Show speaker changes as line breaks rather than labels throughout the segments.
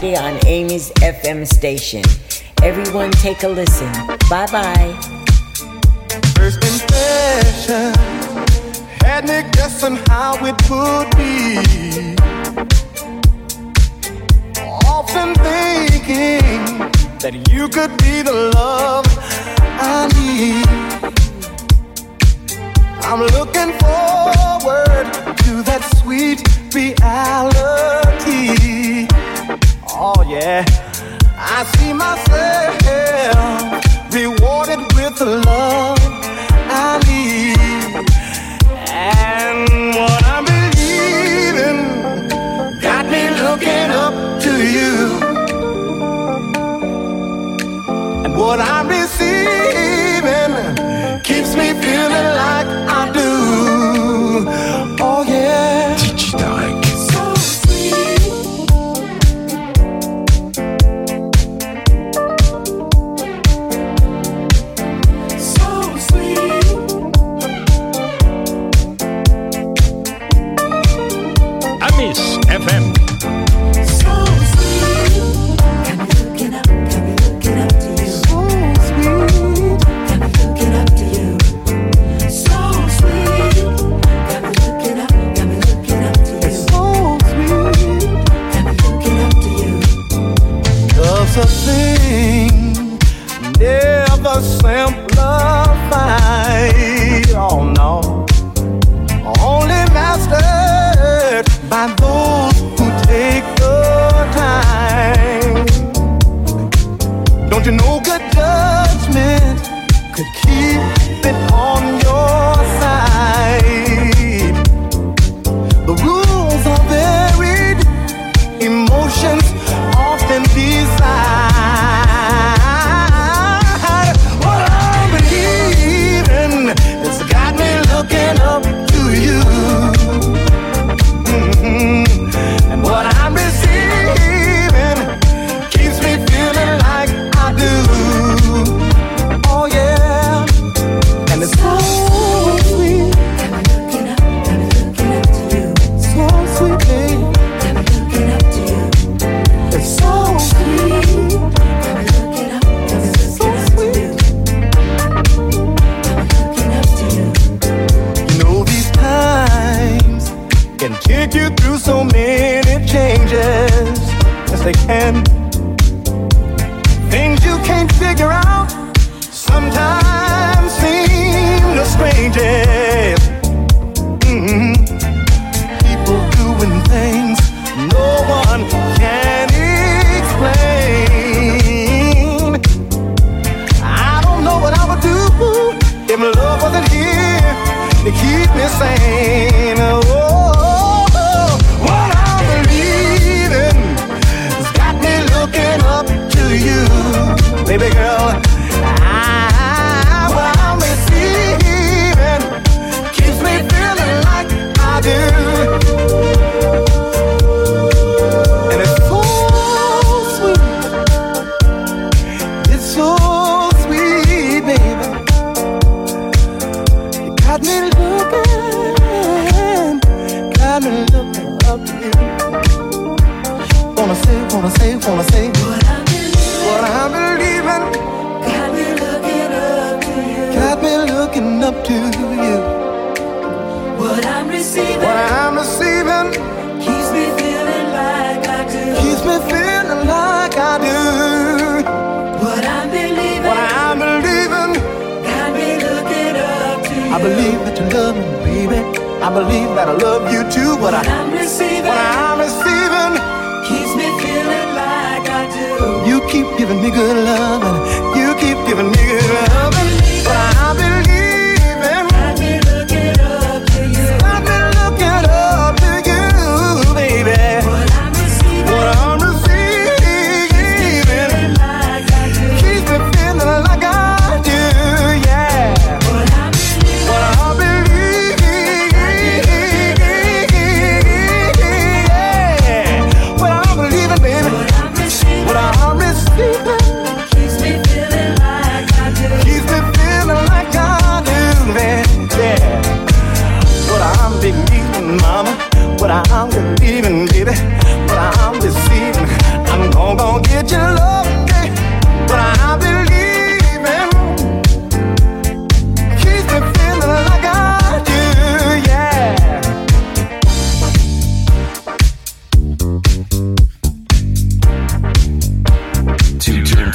Friday on Amy's FM station. Everyone take a listen. Bye bye.
First impression had me guessing how it would be. Often thinking that you could be the love I need. I'm looking forward to that sweet reality. Oh, yeah. I see myself rewarded with love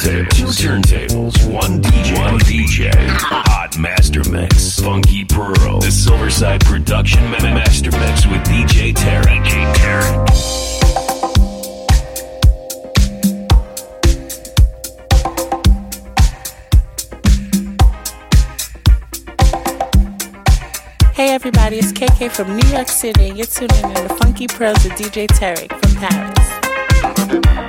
Two turntables, one DJ, one
DJ, hot master
mix, funky pearl, the Silverside production master mix with DJ Terry. DJ Terry.
Hey everybody, it's KK from New York City. You're tuning in to Funky Pearls with DJ Tarek from Paris.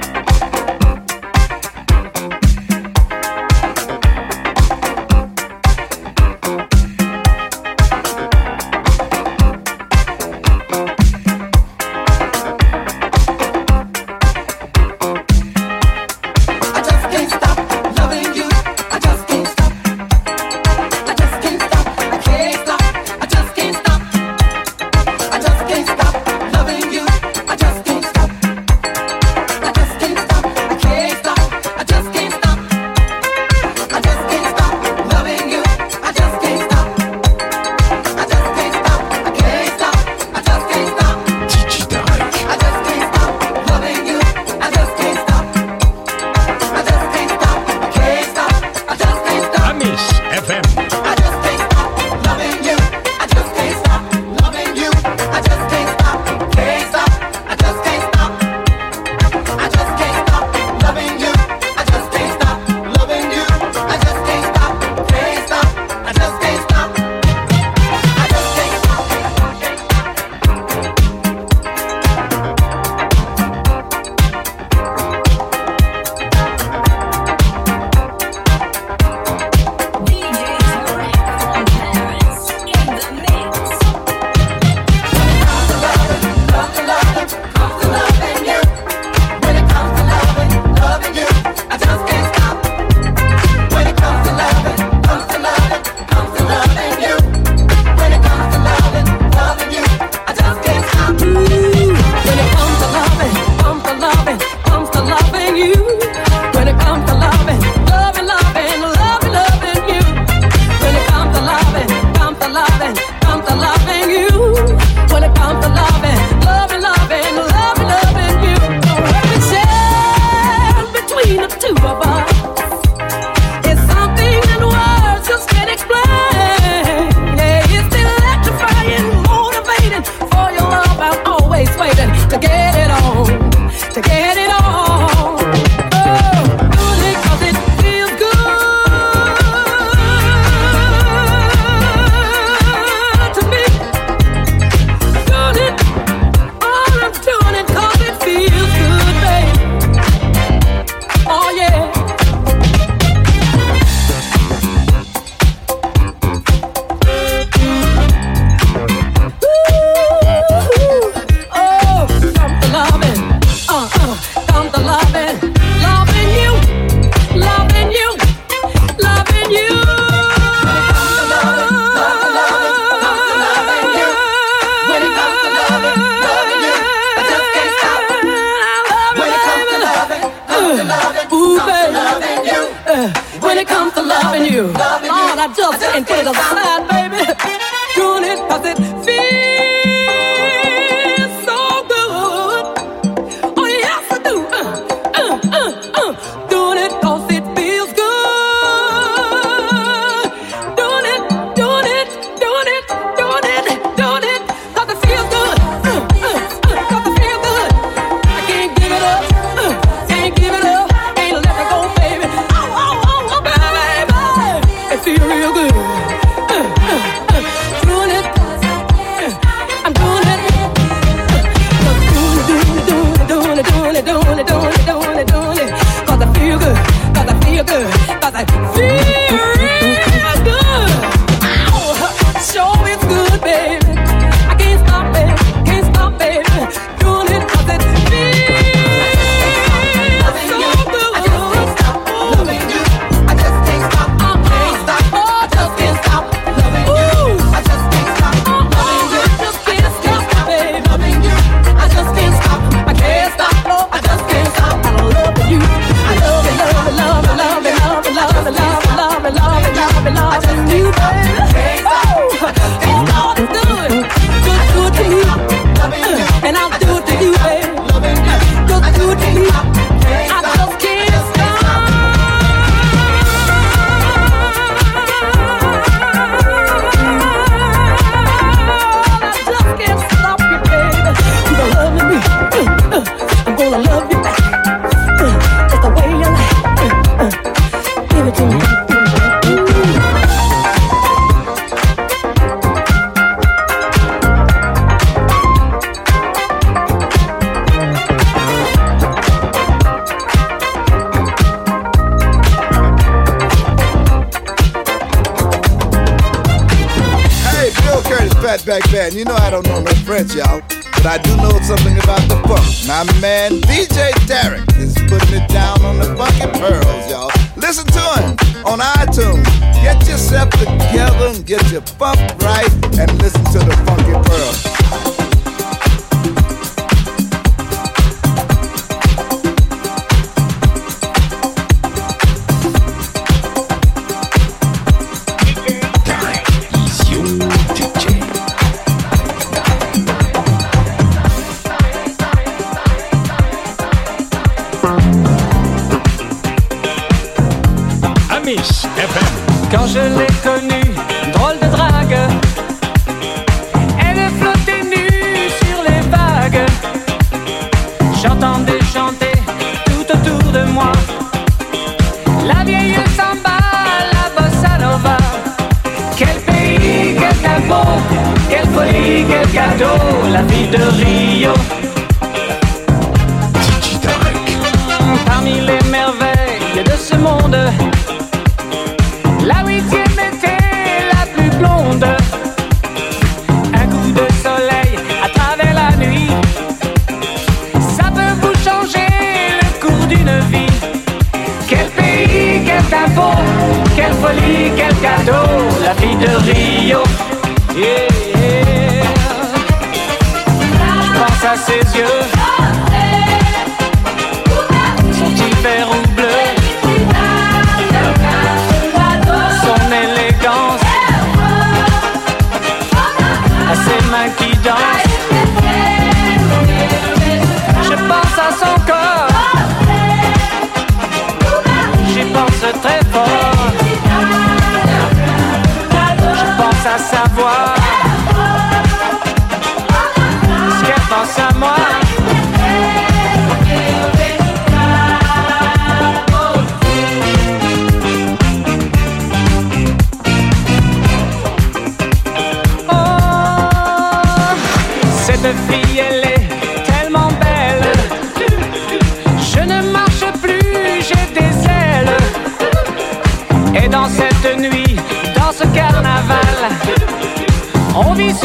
quand je l'ai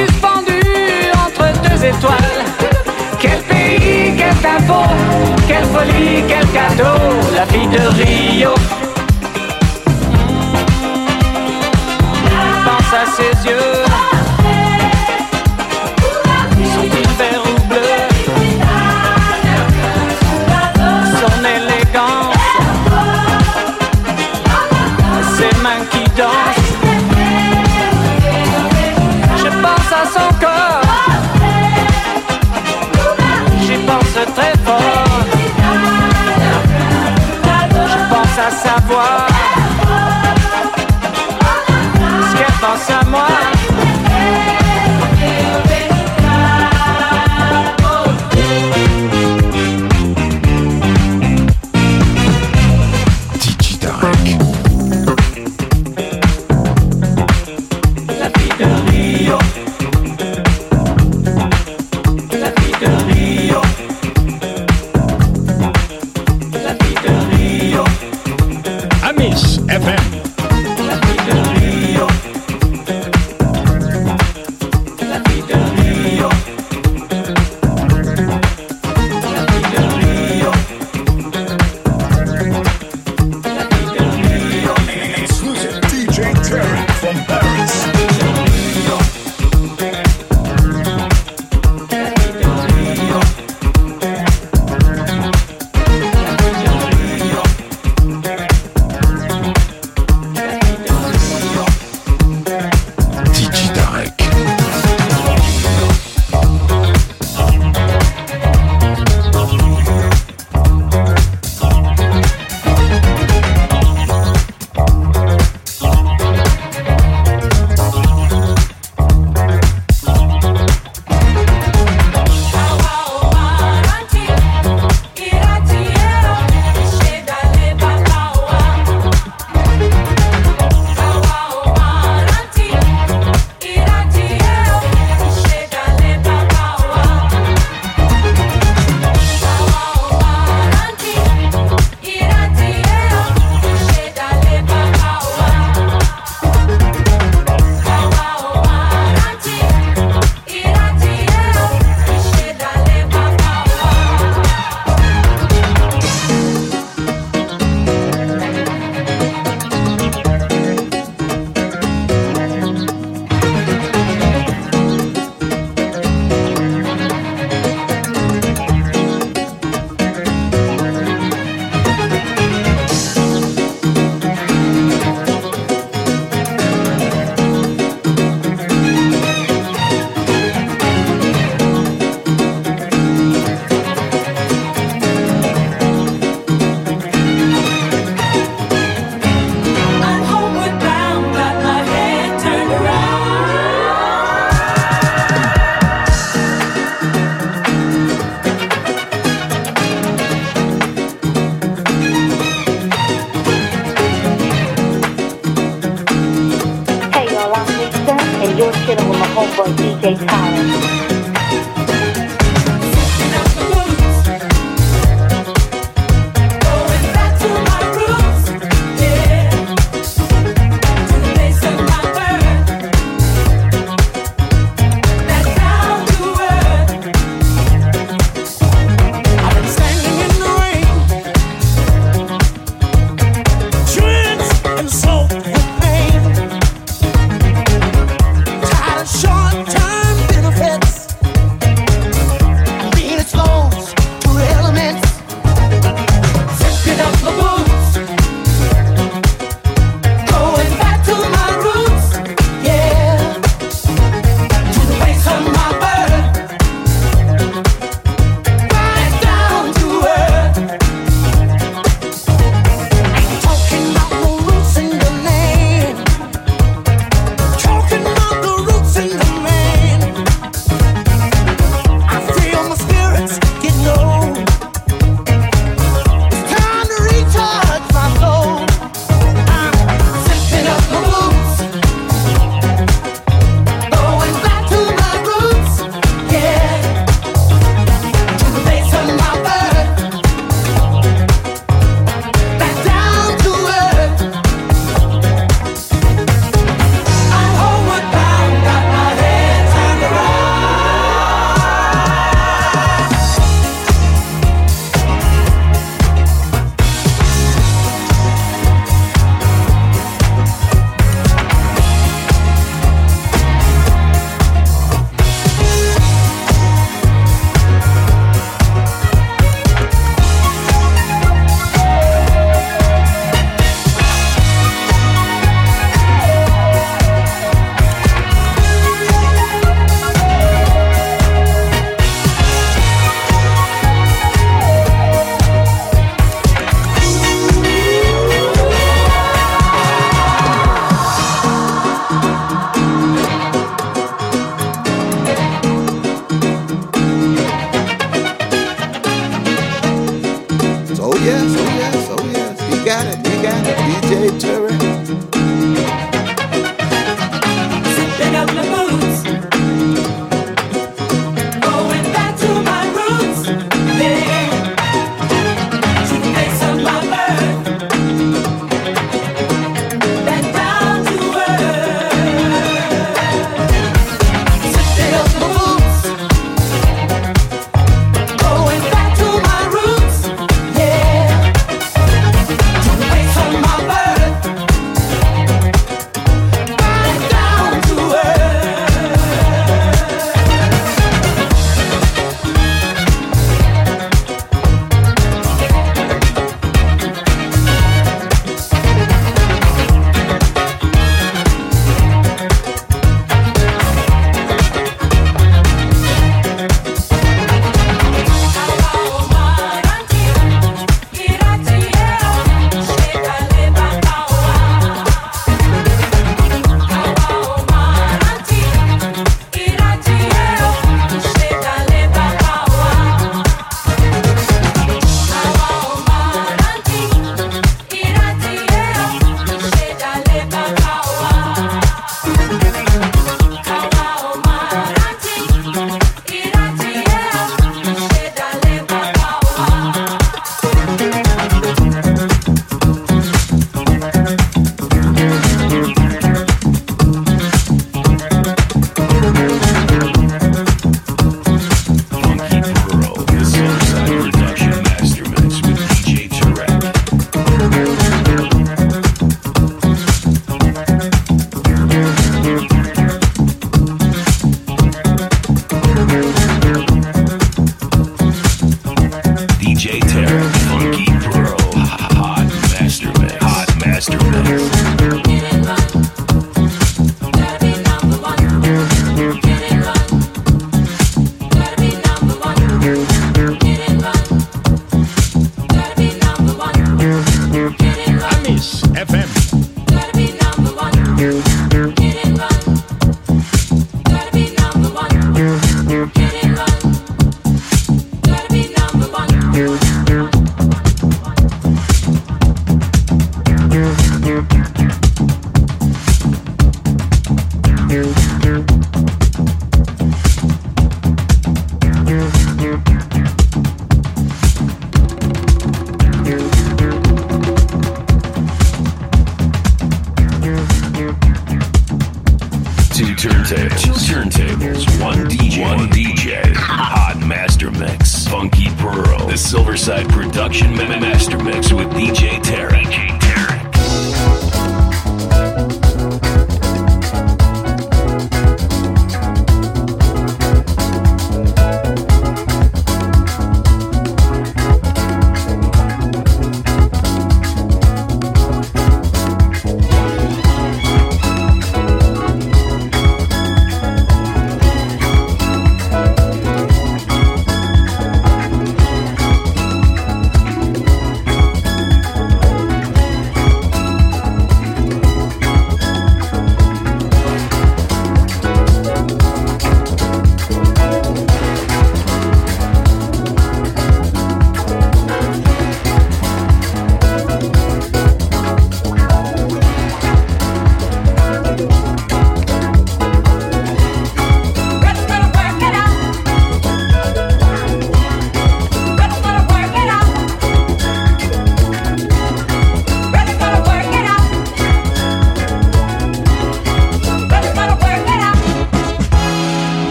suspendu entre deux étoiles. Quel pays, quel tempo, quelle folie, quel cadeau, la fille de Rio. Pense à ses yeux. savoir ce qu'elle pense à moi.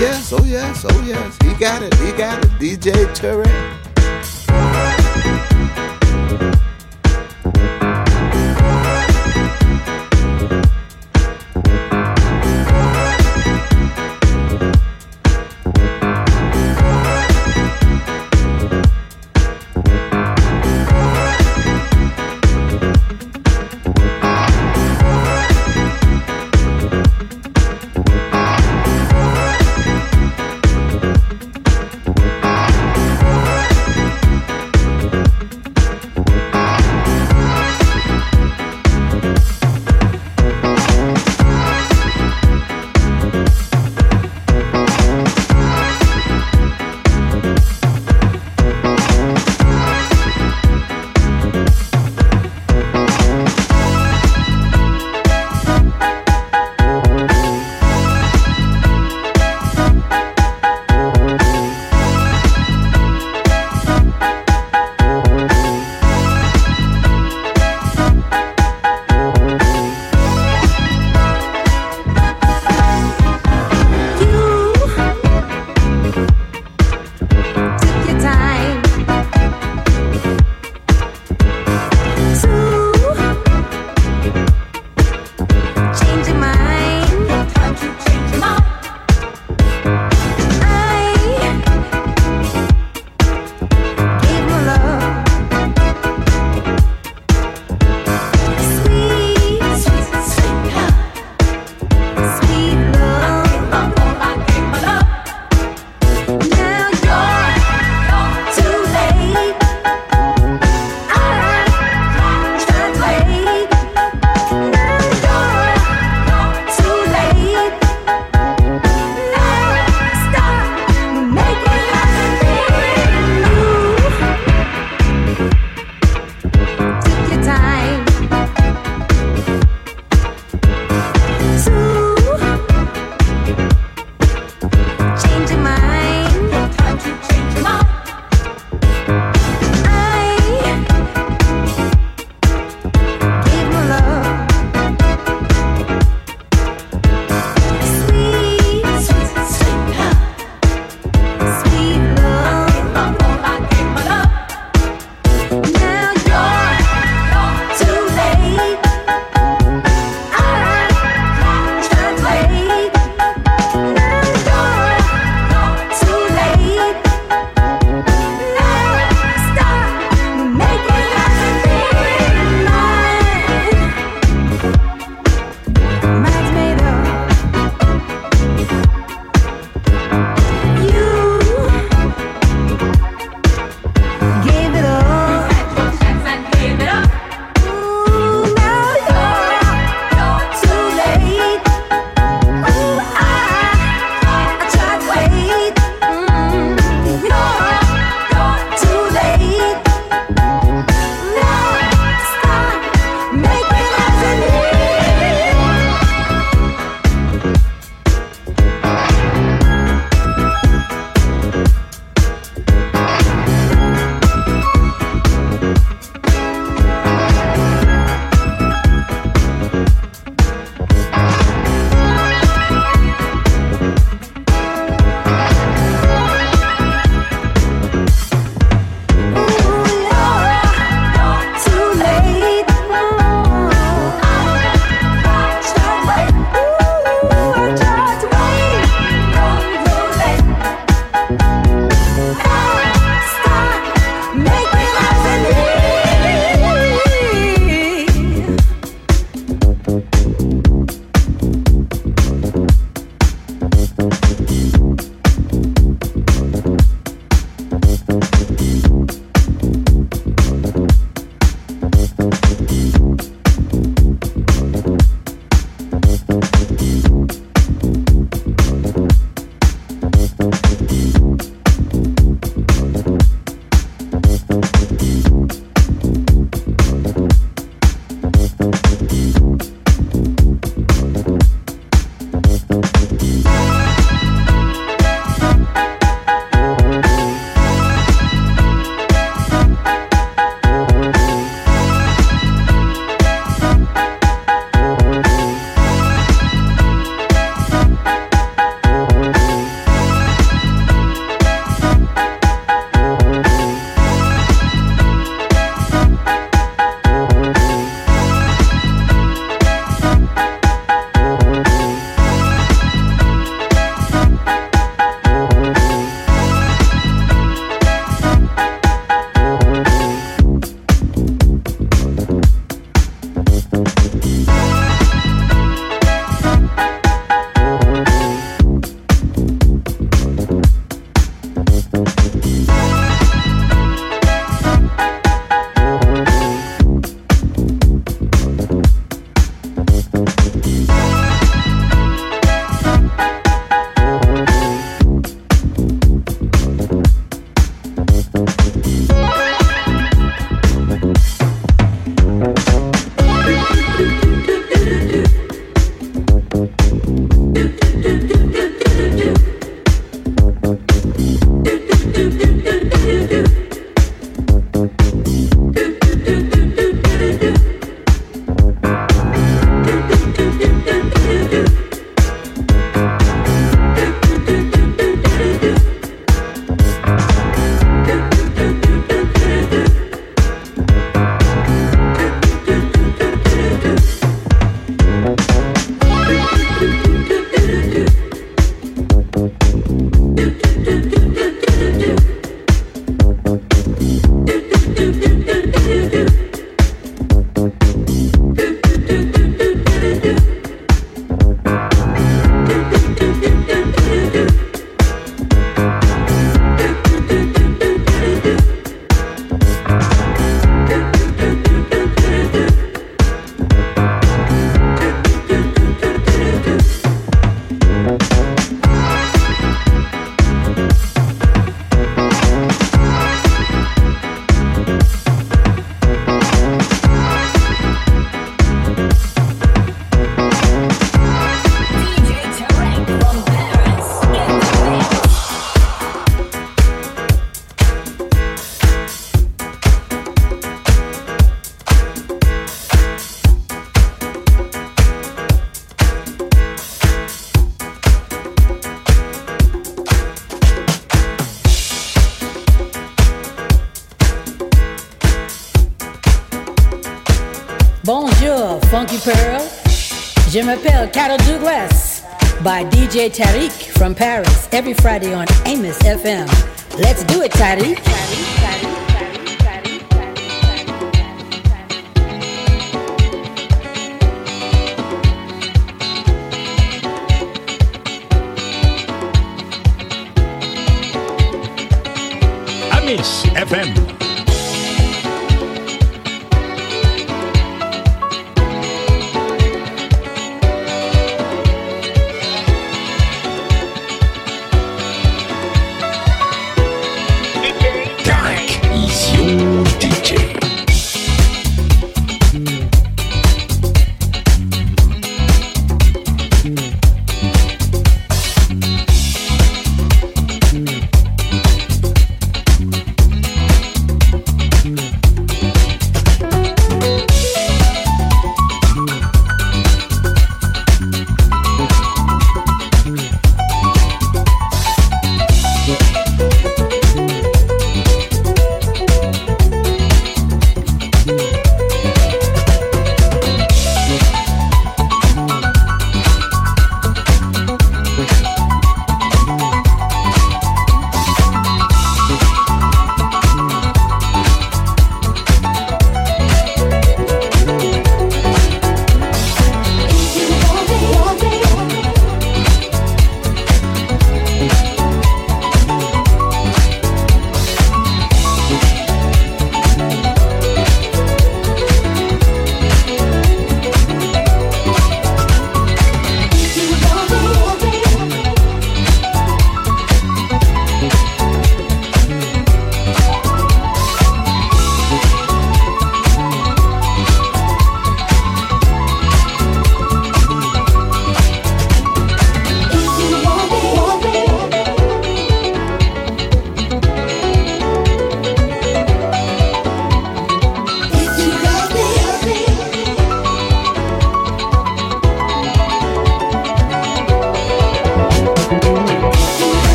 yes, oh yes, oh yes. He got it, he got it. DJ
Tarek.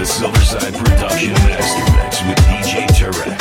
The
Silverside Production Master Mix with DJ Tarek.